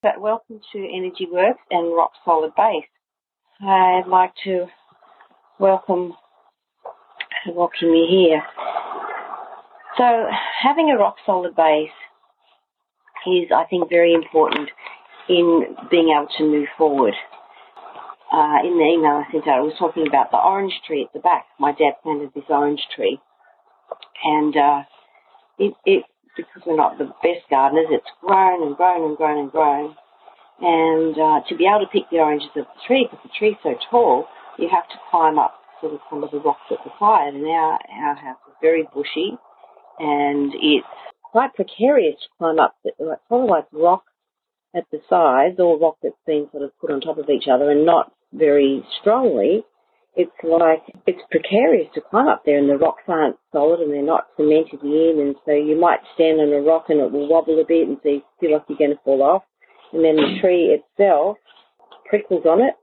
So welcome to Energy Works and Rock Solid Base. I'd like to welcome welcome you here. So having a rock solid base is, I think, very important in being able to move forward. Uh, in the email I sent out, I was talking about the orange tree at the back. My dad planted this orange tree, and uh, it, it because we're not the best gardeners, it's grown and grown and grown and grown. And uh, to be able to pick the oranges of the tree, because the tree's so tall, you have to climb up sort of some of the rocks at the side. And our, our house is very bushy, and it's quite precarious to climb up. It's sort of like rock at the sides, or rock that's been sort of put on top of each other and not very strongly it's like it's precarious to climb up there and the rocks aren't solid and they're not cemented in and so you might stand on a rock and it will wobble a bit and so you feel like you're going to fall off. And then the tree itself prickles on it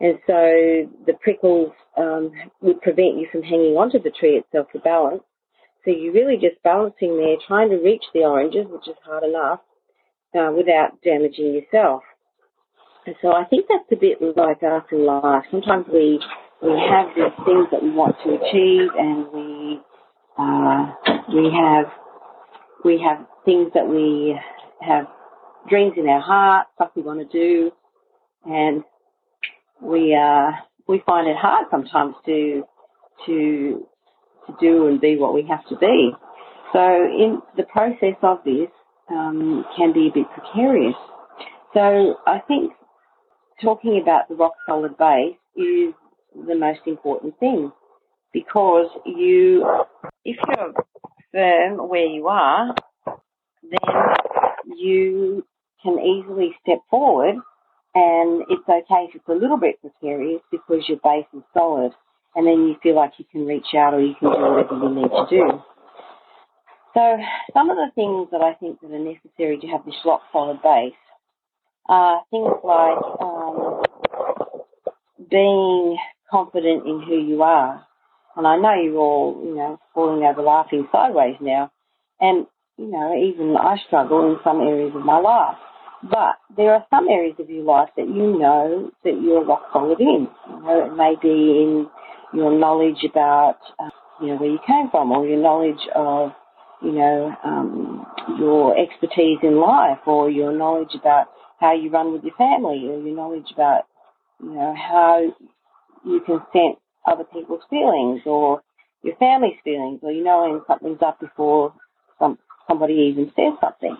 and so the prickles um, would prevent you from hanging onto the tree itself for balance. So you're really just balancing there trying to reach the oranges which is hard enough uh, without damaging yourself. And so I think that's a bit like us in life. Sometimes we we have these things that we want to achieve, and we uh, we have we have things that we have dreams in our heart, stuff we want to do, and we uh, we find it hard sometimes to to to do and be what we have to be. So in the process of this um, can be a bit precarious. So I think talking about the rock solid base is the most important thing because you, if you're firm where you are, then you can easily step forward and it's okay if it's a little bit precarious because your base is solid and then you feel like you can reach out or you can do whatever you need to do. So some of the things that I think that are necessary to have this rock solid base are things like um, being confident in who you are. And I know you're all, you know, falling over laughing sideways now. And, you know, even I struggle in some areas of my life. But there are some areas of your life that you know that you're rock solid in. You know, it may be in your knowledge about, uh, you know, where you came from or your knowledge of, you know, um, your expertise in life or your knowledge about how you run with your family or your knowledge about, you know, how you can sense other people's feelings or your family's feelings or you know when something's up before some, somebody even says something.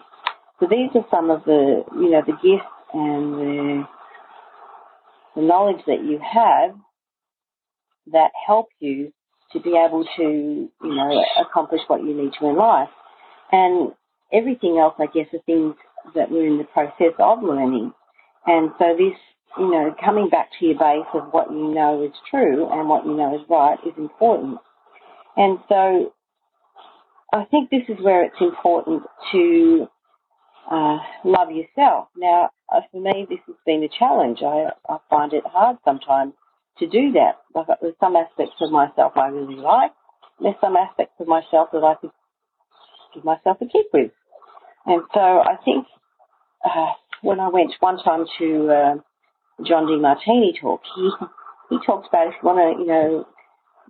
So these are some of the, you know, the gifts and the, the knowledge that you have that help you to be able to, you know, accomplish what you need to in life. And everything else, I guess, are things that we're in the process of learning. And so this you know, coming back to your base of what you know is true and what you know is right is important. And so I think this is where it's important to uh, love yourself. Now, uh, for me, this has been a challenge. I, I find it hard sometimes to do that. Like, there's some aspects of myself I really like. There's some aspects of myself that I could give myself a kick with. And so I think uh, when I went one time to John Demartini talk, he he talks about if you want to, you know,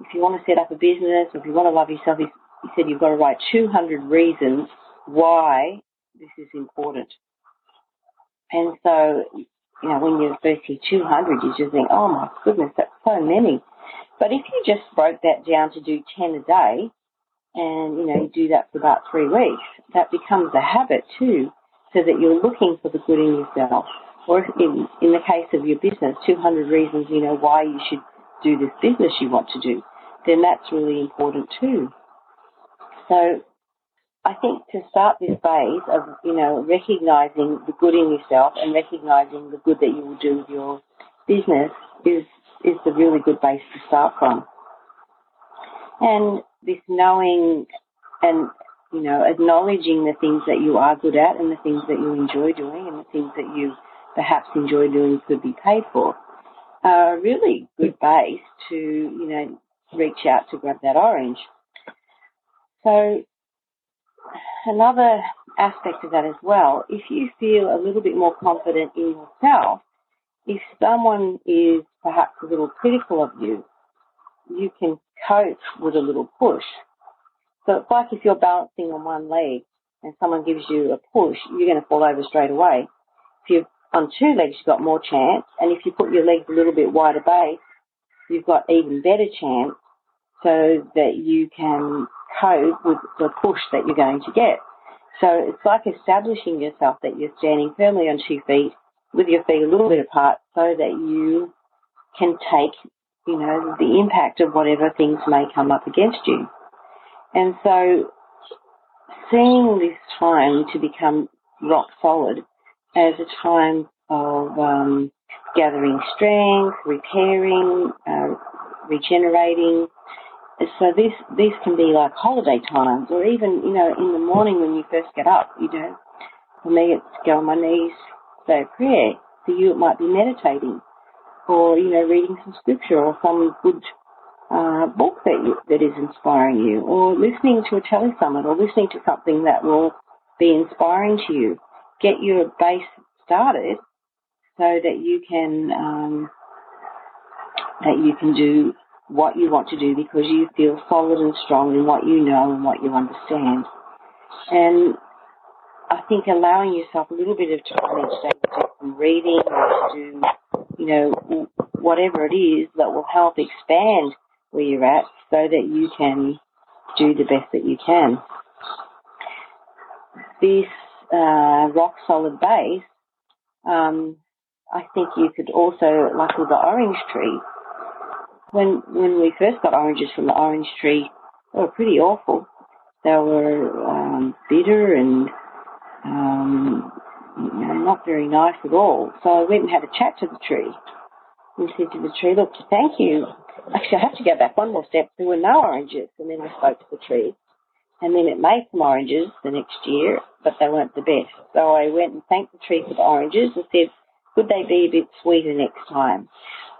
if you want to set up a business, or if you want to love yourself, he, he said you've got to write 200 reasons why this is important. And so, you know, when you first hear 200, you just think, oh my goodness, that's so many. But if you just broke that down to do 10 a day, and you know, you do that for about three weeks, that becomes a habit too, so that you're looking for the good in yourself or in, in the case of your business, 200 reasons, you know, why you should do this business you want to do, then that's really important too. So I think to start this phase of, you know, recognizing the good in yourself and recognizing the good that you will do with your business is, is the really good base to start from. And this knowing and, you know, acknowledging the things that you are good at and the things that you enjoy doing and the things that you perhaps enjoy doing could be paid for, are a really good base to, you know, reach out to grab that orange. So another aspect of that as well, if you feel a little bit more confident in yourself, if someone is perhaps a little critical of you, you can cope with a little push. So it's like if you're balancing on one leg and someone gives you a push, you're going to fall over straight away. If you're on two legs, you've got more chance. And if you put your legs a little bit wider base, you've got even better chance so that you can cope with the push that you're going to get. So it's like establishing yourself that you're standing firmly on two feet with your feet a little bit apart so that you can take, you know, the impact of whatever things may come up against you. And so seeing this time to become rock solid as a time of um, gathering strength, repairing, uh, regenerating. So this this can be like holiday times, or even you know in the morning when you first get up. You know, for me it's go on my knees, say a prayer. For you it might be meditating, or you know reading some scripture or some good uh, book that you, that is inspiring you, or listening to a telesummit, or listening to something that will be inspiring to you. Get your base started so that you can um, that you can do what you want to do because you feel solid and strong in what you know and what you understand. And I think allowing yourself a little bit of time each day to do some reading or to do, you know, whatever it is that will help expand where you're at so that you can do the best that you can. This uh, rock solid base um, I think you could also, like with the orange tree, when when we first got oranges from the orange tree, they were pretty awful. They were um, bitter and um, you know, not very nice at all. So I went and had a chat to the tree and said to the tree, look, thank you. Actually, I have to go back one more step. There were no oranges. And then I spoke to the tree. And then it made some oranges the next year, but they weren't the best. So I went and thanked the tree for the oranges and said, could they be a bit sweeter next time?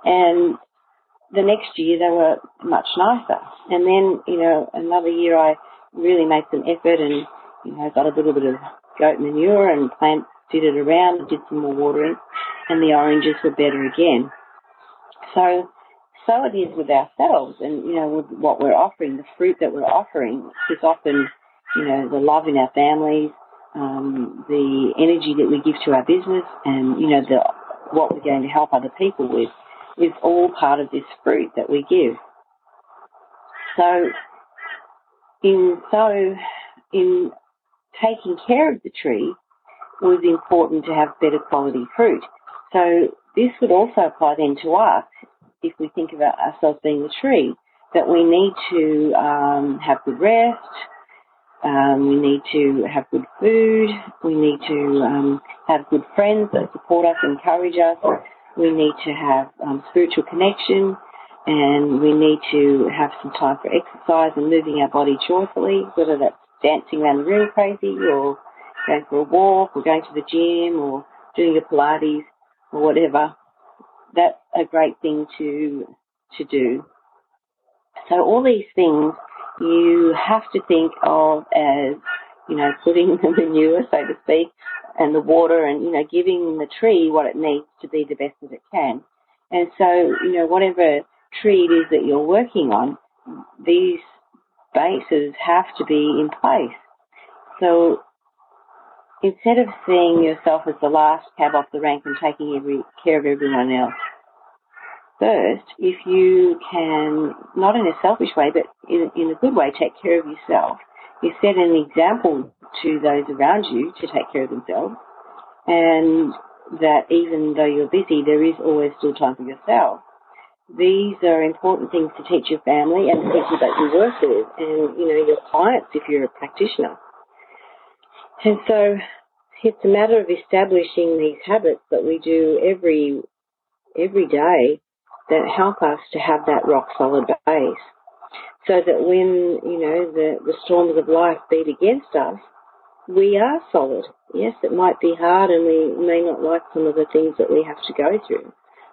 And the next year they were much nicer. And then, you know, another year I really made some effort and, you know, got a little bit of goat manure and planted it around, and did some more watering, and the oranges were better again. So so it is with ourselves and, you know, with what we're offering, the fruit that we're offering is often, you know, the love in our families, um, the energy that we give to our business and, you know, the, what we're going to help other people with is all part of this fruit that we give. So, in so, in taking care of the tree was important to have better quality fruit. So this would also apply then to us if we think about ourselves being the tree, that we need to um, have good rest, um, we need to have good food, we need to um, have good friends that support us, encourage us, we need to have um, spiritual connection, and we need to have some time for exercise and moving our body joyfully, whether that's dancing around the room crazy or going for a walk or going to the gym or doing your Pilates or whatever. That's a great thing to to do. So all these things you have to think of as you know putting the manure, so to speak, and the water, and you know giving the tree what it needs to be the best that it can. And so you know whatever tree it is that you're working on, these bases have to be in place. So instead of seeing yourself as the last cab off the rank and taking every care of everyone else, first, if you can, not in a selfish way, but in, in a good way, take care of yourself, you set an example to those around you to take care of themselves, and that even though you're busy, there is always still time for yourself. These are important things to teach your family and the people that you work with, and you know your clients if you're a practitioner. And so it's a matter of establishing these habits that we do every every day that help us to have that rock solid base. So that when, you know, the, the storms of life beat against us, we are solid. Yes, it might be hard and we may not like some of the things that we have to go through,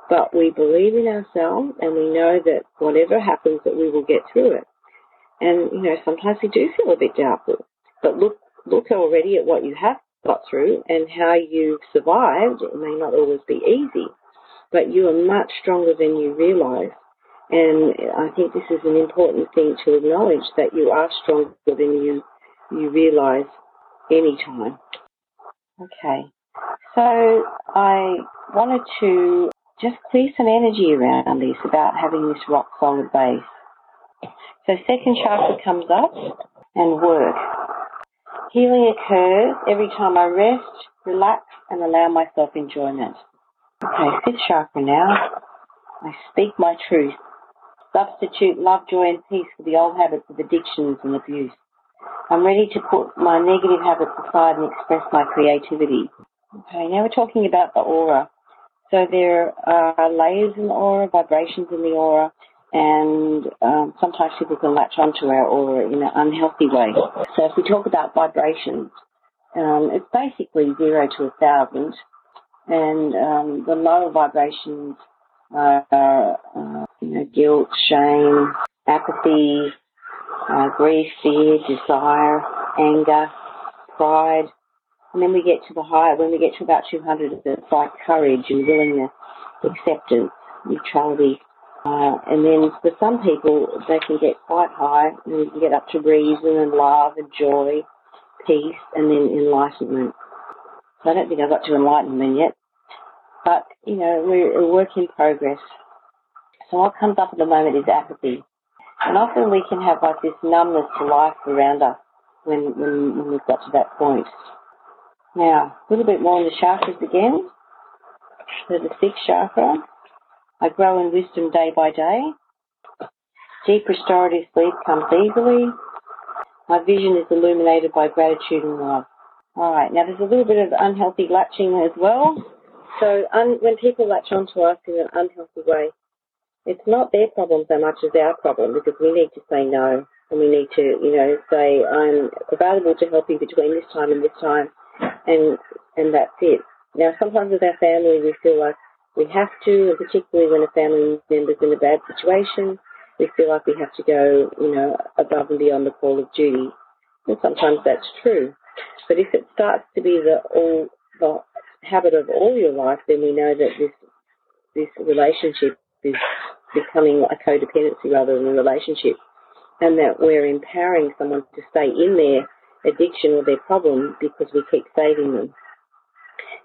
but we believe in ourselves and we know that whatever happens that we will get through it. And, you know, sometimes we do feel a bit doubtful, but look look already at what you have got through and how you've survived. It may not always be easy, but you are much stronger than you realize. And I think this is an important thing to acknowledge that you are stronger than you, you realize any time. Okay. So I wanted to just clear some energy around this about having this rock solid base. So second chakra comes up and work. Healing occurs every time I rest, relax and allow myself enjoyment. Okay, fifth chakra now. I speak my truth. Substitute love, joy and peace for the old habits of addictions and abuse. I'm ready to put my negative habits aside and express my creativity. Okay, now we're talking about the aura. So there are layers in the aura, vibrations in the aura, and um, sometimes people can latch onto our aura in an unhealthy way. So if we talk about vibrations, um, it's basically zero to a thousand, and um, the lower vibrations are, uh, you know, guilt, shame, apathy, uh, grief, fear, desire, anger, pride, and then we get to the higher, when we get to about 200, it's like courage and willingness, acceptance, neutrality, uh, and then for some people, they can get quite high, and we can get up to reason and love and joy, peace, and then enlightenment. I don't think I've got to enlightenment yet, but you know, we're a work in progress. So what comes up at the moment is apathy, and often we can have like this numbness to life around us when when, when we've got to that point. Now, a little bit more on the chakras again. So the sixth chakra. I grow in wisdom day by day. Deep restorative sleep comes easily. My vision is illuminated by gratitude and love. Alright, now there's a little bit of unhealthy latching as well. So un- when people latch onto us in an unhealthy way, it's not their problem so much as our problem because we need to say no and we need to, you know, say I'm available to help you between this time and this time and and that's it. Now sometimes with our family we feel like we have to, and particularly when a family member's in a bad situation, we feel like we have to go, you know, above and beyond the call of duty. And sometimes that's true. But if it starts to be the all the habit of all your life, then we know that this this relationship is becoming a codependency rather than a relationship, and that we're empowering someone to stay in their addiction or their problem because we keep saving them.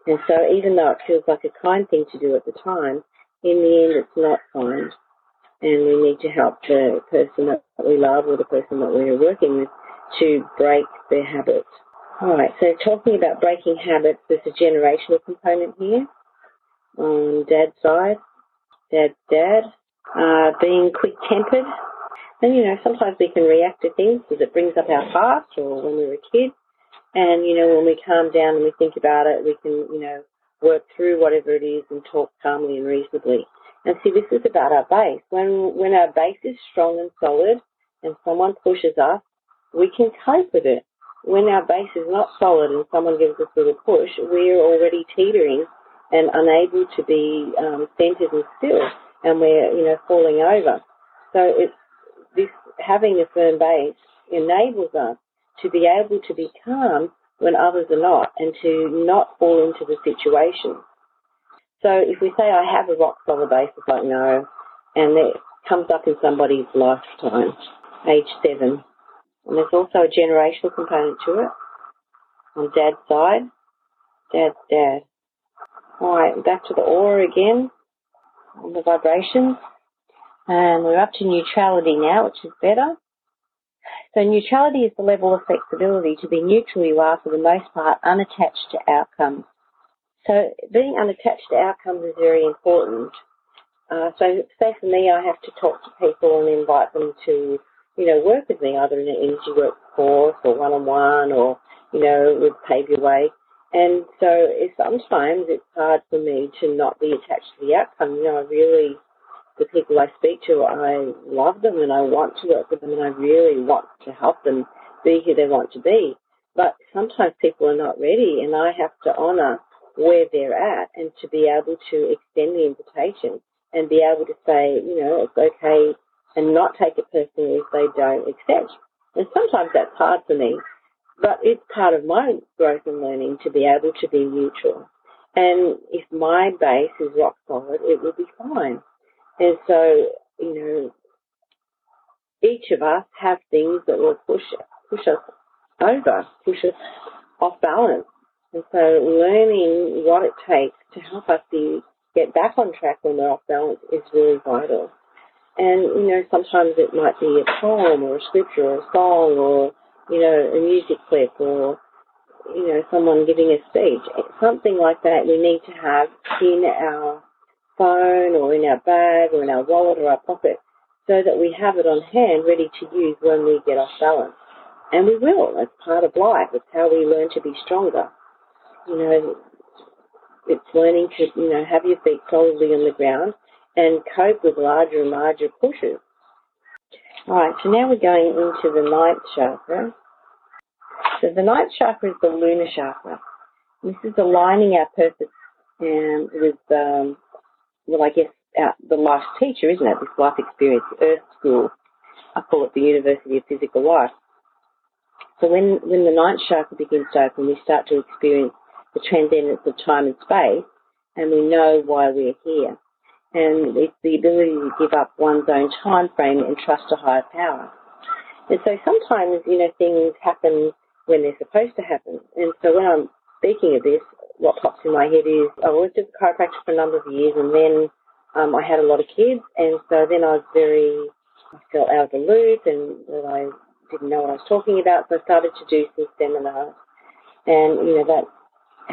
And so even though it feels like a kind thing to do at the time, in the end it's not kind. And we need to help the person that we love or the person that we're working with to break their habits. Alright, so talking about breaking habits, there's a generational component here on dad's side. Dad's dad. Uh, being quick tempered. And you know, sometimes we can react to things because it brings up our past or when we were kids. And, you know, when we calm down and we think about it, we can, you know, work through whatever it is and talk calmly and reasonably. And see, this is about our base. When, when our base is strong and solid and someone pushes us, we can cope with it. When our base is not solid and someone gives us a little push, we're already teetering and unable to be um, centered and still, and we're, you know, falling over. So it's this having a firm base enables us to be able to be calm when others are not and to not fall into the situation. So if we say I have a rock solid base, it's like no, and that comes up in somebody's lifetime, age seven. And there's also a generational component to it on dad's side, dad's dad. Alright, back to the aura again, on the vibrations. And we're up to neutrality now, which is better. So neutrality is the level of flexibility to be neutral you are for the most part unattached to outcomes. So being unattached to outcomes is very important. Uh, so say for me, I have to talk to people and invite them to, you know, work with me either in an energy work course or one-on-one or, you know, with Pave Your Way. And so sometimes it's hard for me to not be attached to the outcome. You know, I really the people I speak to, I love them and I want to work with them and I really want to help them be who they want to be. But sometimes people are not ready and I have to honour where they're at and to be able to extend the invitation and be able to say, you know, it's okay and not take it personally if they don't accept. And sometimes that's hard for me. But it's part of my growth and learning to be able to be neutral. And if my base is rock solid, it will be fine. And so, you know, each of us have things that will push push us over, push us off balance. And so learning what it takes to help us be get back on track when we're off balance is really vital. And, you know, sometimes it might be a poem or a scripture or a song or, you know, a music clip or, you know, someone giving a speech. Something like that we need to have in our phone or in our bag or in our wallet or our pocket so that we have it on hand ready to use when we get off balance. And we will. It's part of life. It's how we learn to be stronger. You know, it's learning to, you know, have your feet solidly on the ground and cope with larger and larger pushes. Alright, so now we're going into the ninth chakra. So the ninth chakra is the lunar chakra. This is aligning our purpose and with, um, well, I guess our, the life teacher, isn't it? This life experience, Earth School. I call it the University of Physical Life. So when, when the ninth chakra begins to open, we start to experience the transcendence of time and space, and we know why we're here. And it's the ability to give up one's own time frame and trust a higher power. And so sometimes, you know, things happen when they're supposed to happen. And so when I'm speaking of this, what pops in my head is I worked as a chiropractor for a number of years and then um, I had a lot of kids and so then I was very, I felt out of the loop and I didn't know what I was talking about so I started to do some seminars and, you know, that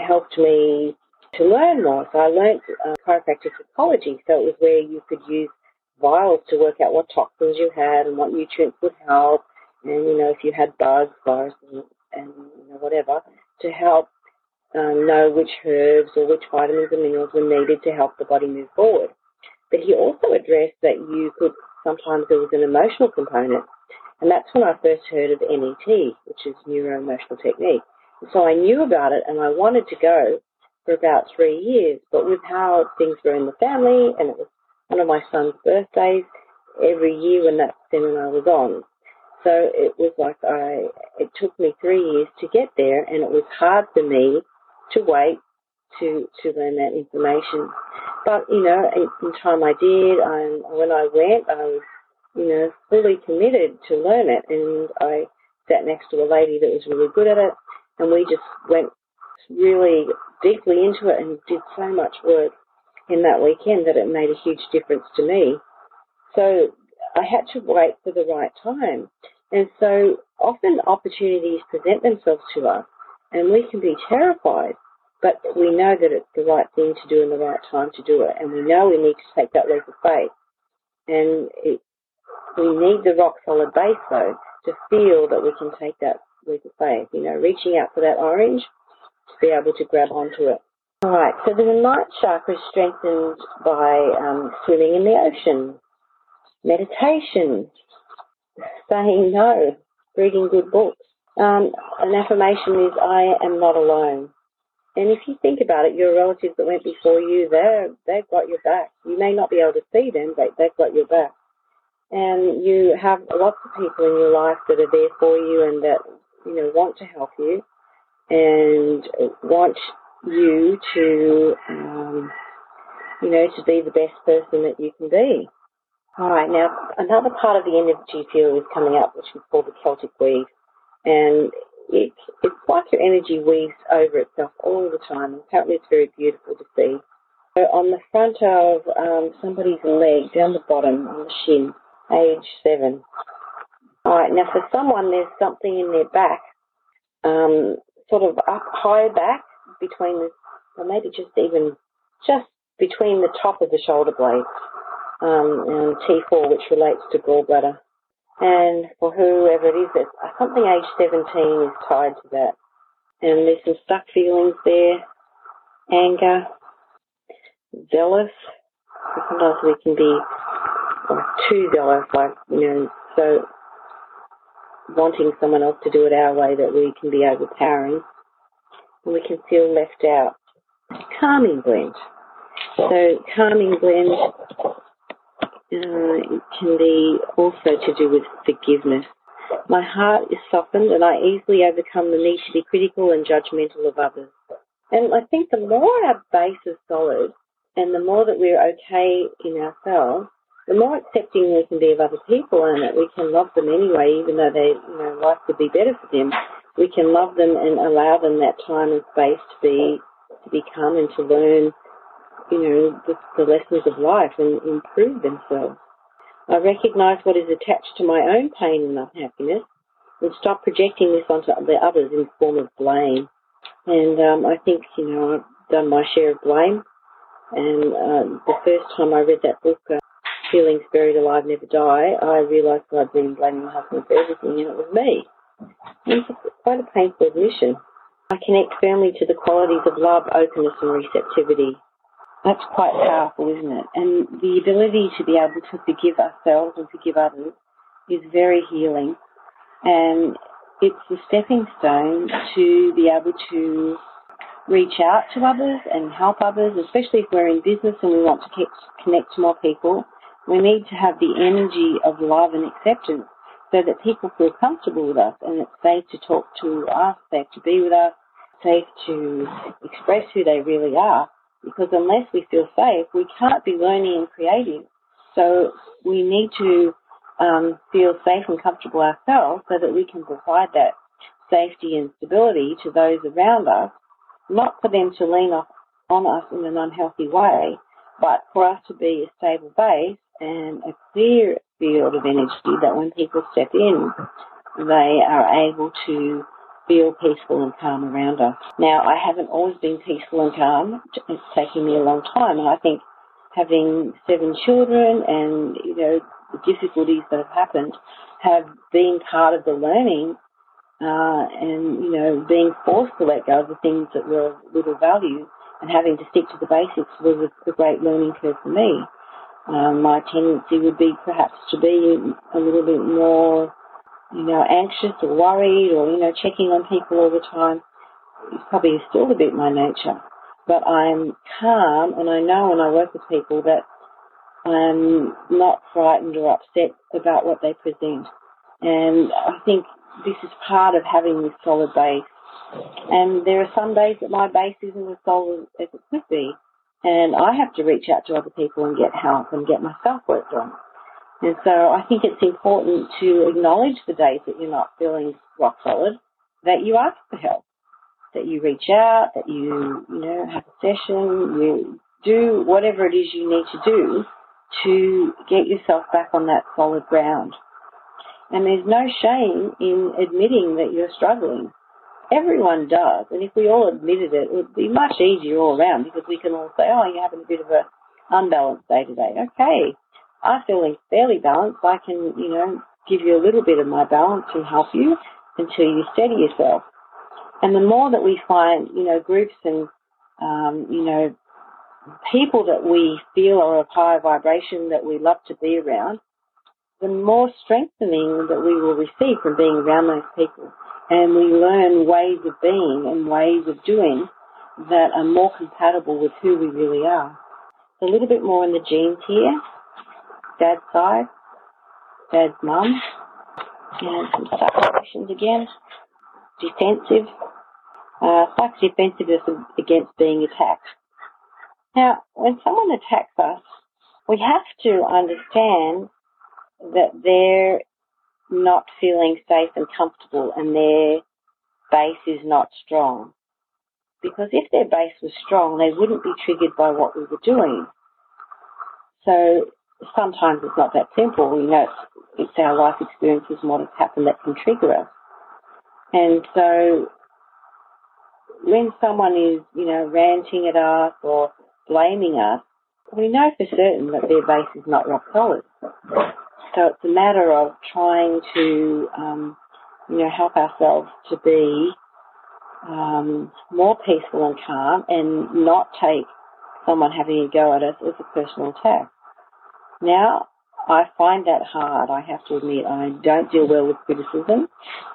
helped me to learn more. So I learned uh, chiropractic psychology. So it was where you could use vials to work out what toxins you had and what nutrients would help, and you know if you had bugs, viruses, and, and you know, whatever to help um, know which herbs or which vitamins and minerals were needed to help the body move forward. But he also addressed that you could sometimes there was an emotional component, and that's when I first heard of NET, which is neuro emotional technique. So I knew about it and I wanted to go for about three years, but with how things were in the family and it was one of my son's birthdays every year when that seminar was on. So it was like I, it took me three years to get there and it was hard for me to wait to, to learn that information. But, you know, in time I did, I, when I went, I was, you know, fully committed to learn it and I sat next to a lady that was really good at it and we just went really deeply into it and did so much work in that weekend that it made a huge difference to me. So I had to wait for the right time. And so often opportunities present themselves to us and we can be terrified, but we know that it's the right thing to do in the right time to do it. And we know we need to take that leap of faith. And it, we need the rock solid base though to feel that we can take that leap of faith, you know, reaching out for that orange be able to grab onto it. All right, so the ninth chakra is strengthened by um, swimming in the ocean, meditation, saying no, reading good books. Um, an affirmation is, I am not alone. And if you think about it, your relatives that went before you, they're, they've got your back. You may not be able to see them, but they've got your back. And you have lots of people in your life that are there for you and that you know, want to help you and want you to, um, you know, to be the best person that you can be. All right, now another part of the energy field is coming up, which is called the Celtic weave, and it, it's like your energy weaves over itself all the time. Apparently, it's very beautiful to see. So on the front of um, somebody's leg, down the bottom on the shin, age seven, all right, now for someone, there's something in their back, um, sort of up high back between the, or maybe just even just between the top of the shoulder blades, um, and T4, which relates to gallbladder. And for whoever it is, uh, something age 17 is tied to that. And there's some stuck feelings there, anger, zealous. Sometimes we can be like too zealous, like, you know, so wanting someone else to do it our way that we can be overpowering and we can feel left out. Calming blend. So calming blend uh, can be also to do with forgiveness. My heart is softened and I easily overcome the need to be critical and judgmental of others. And I think the more our base is solid and the more that we're okay in ourselves, the more accepting we can be of other people and that we can love them anyway, even though they, you know, life could be better for them. We can love them and allow them that time and space to be, to become and to learn, you know, the, the lessons of life and improve themselves. I recognise what is attached to my own pain and unhappiness and stop projecting this onto the others in the form of blame. And um, I think, you know, I've done my share of blame. And um, the first time I read that book, uh, Feelings Buried Alive Never Die, I realised that I'd been blaming my husband for everything and it was me. And it's quite a painful admission. I connect firmly to the qualities of love, openness and receptivity. That's quite powerful, isn't it? And the ability to be able to forgive ourselves and forgive others is very healing. And it's a stepping stone to be able to reach out to others and help others, especially if we're in business and we want to connect to more people. We need to have the energy of love and acceptance so that people feel comfortable with us and it's safe to talk to us, safe to be with us, safe to express who they really are because unless we feel safe, we can't be learning and creating. So we need to um, feel safe and comfortable ourselves so that we can provide that safety and stability to those around us, not for them to lean off on us in an unhealthy way, but for us to be a stable base and a clear field of energy that when people step in, they are able to feel peaceful and calm around us. Now, I haven't always been peaceful and calm. It's taken me a long time, and I think having seven children and, you know, the difficulties that have happened have been part of the learning uh, and, you know, being forced to let go of the things that were of little value and having to stick to the basics was a, a great learning curve for me. Um, my tendency would be perhaps to be a little bit more you know, anxious or worried or, you know, checking on people all the time. It's probably still a bit my nature. But I'm calm and I know when I work with people that I'm not frightened or upset about what they present. And I think this is part of having this solid base. And there are some days that my base isn't as solid as it could be. And I have to reach out to other people and get help and get myself worked on. And so I think it's important to acknowledge the days that you're not feeling rock solid, that you ask for help, that you reach out, that you, you know, have a session, you do whatever it is you need to do to get yourself back on that solid ground. And there's no shame in admitting that you're struggling. Everyone does. And if we all admitted it, it would be much easier all around because we can all say, oh, you're having a bit of a unbalanced day today. Okay, I'm feeling fairly balanced. I can, you know, give you a little bit of my balance and help you until you steady yourself. And the more that we find, you know, groups and, um, you know, people that we feel are of higher vibration that we love to be around, the more strengthening that we will receive from being around those people. And we learn ways of being and ways of doing that are more compatible with who we really are. A little bit more in the genes here dad's side, dad's mum, and some questions again. Defensive, uh, defensiveness against being attacked. Now, when someone attacks us, we have to understand that they're not feeling safe and comfortable and their base is not strong. Because if their base was strong, they wouldn't be triggered by what we were doing. So sometimes it's not that simple. You know, it's, it's our life experiences and what has happened that can trigger us. And so when someone is, you know, ranting at us or blaming us, we know for certain that their base is not rock solid. So it's a matter of trying to, um, you know, help ourselves to be um, more peaceful and calm and not take someone having a go at us as a personal attack. Now, I find that hard. I have to admit, I don't deal well with criticism,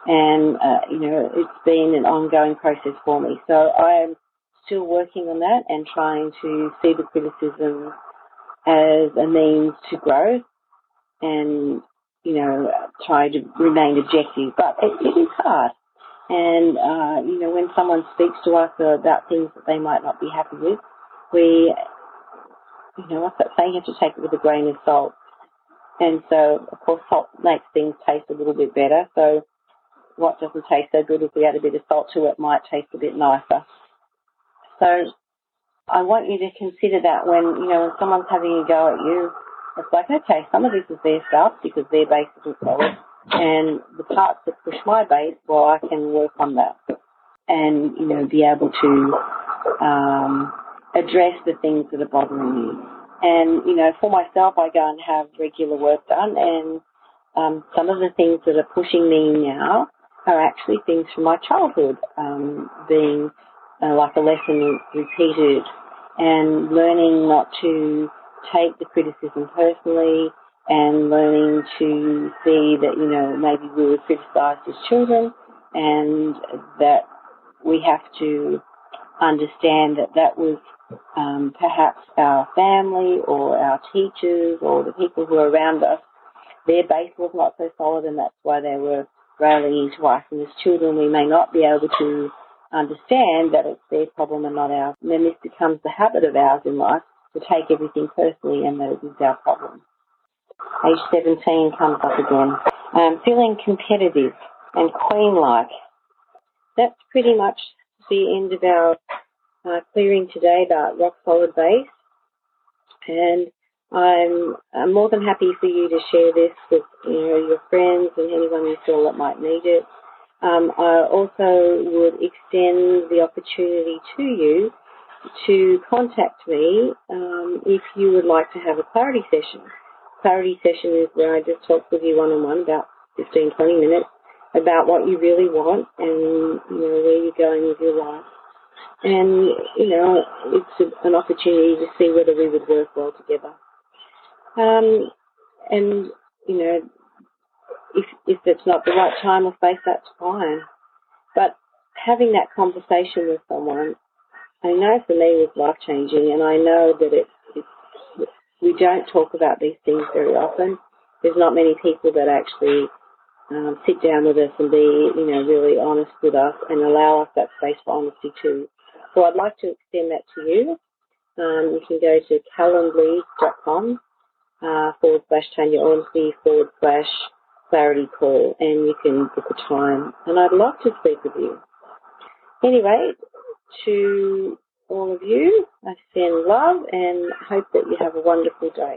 and uh, you know, it's been an ongoing process for me. So I am still working on that and trying to see the criticism as a means to growth and you know, try to remain objective. But it, it is hard. And, uh, you know, when someone speaks to us about things that they might not be happy with, we, you know, what's that saying? You have to take it with a grain of salt. And so, of course, salt makes things taste a little bit better. So what doesn't taste so good, if we add a bit of salt to it, might taste a bit nicer. So I want you to consider that when, you know, when someone's having a go at you, it's like, okay, some of this is their stuff because their base isn't solid. And the parts that push my base, well, I can work on that and, you know, be able to um, address the things that are bothering me. And, you know, for myself, I go and have regular work done and um, some of the things that are pushing me now are actually things from my childhood, um, being uh, like a lesson repeated and learning not to take the criticism personally and learning to see that, you know, maybe we were criticized as children and that we have to understand that that was um, perhaps our family or our teachers or the people who are around us, their base was not so solid and that's why they were railing into us. And as children, we may not be able to understand that it's their problem and not ours. And then this becomes the habit of ours in life to take everything personally and that it is our problem. Age 17 comes up again. Um, feeling competitive and queen-like. That's pretty much the end of our uh, clearing today about rock solid base. And I'm, I'm, more than happy for you to share this with you know your friends and anyone you feel that might need it. Um, I also would extend the opportunity to you to contact me um, if you would like to have a clarity session. Clarity session is where I just talk with you one on one about 15, 20 minutes about what you really want and you know where you're going with your life. And you know it's a, an opportunity to see whether we would work well together. Um, and you know if if it's not the right time or space, that's fine. But having that conversation with someone I know for me it was life changing, and I know that it, we don't talk about these things very often. There's not many people that actually um, sit down with us and be, you know, really honest with us and allow us that space for honesty too. So I'd like to extend that to you. Um, you can go to calendly.com uh, forward slash Tanya Ormsby forward slash clarity call and you can book a time. And I'd love to speak with you. Anyway, to all of you. I send love and hope that you have a wonderful day.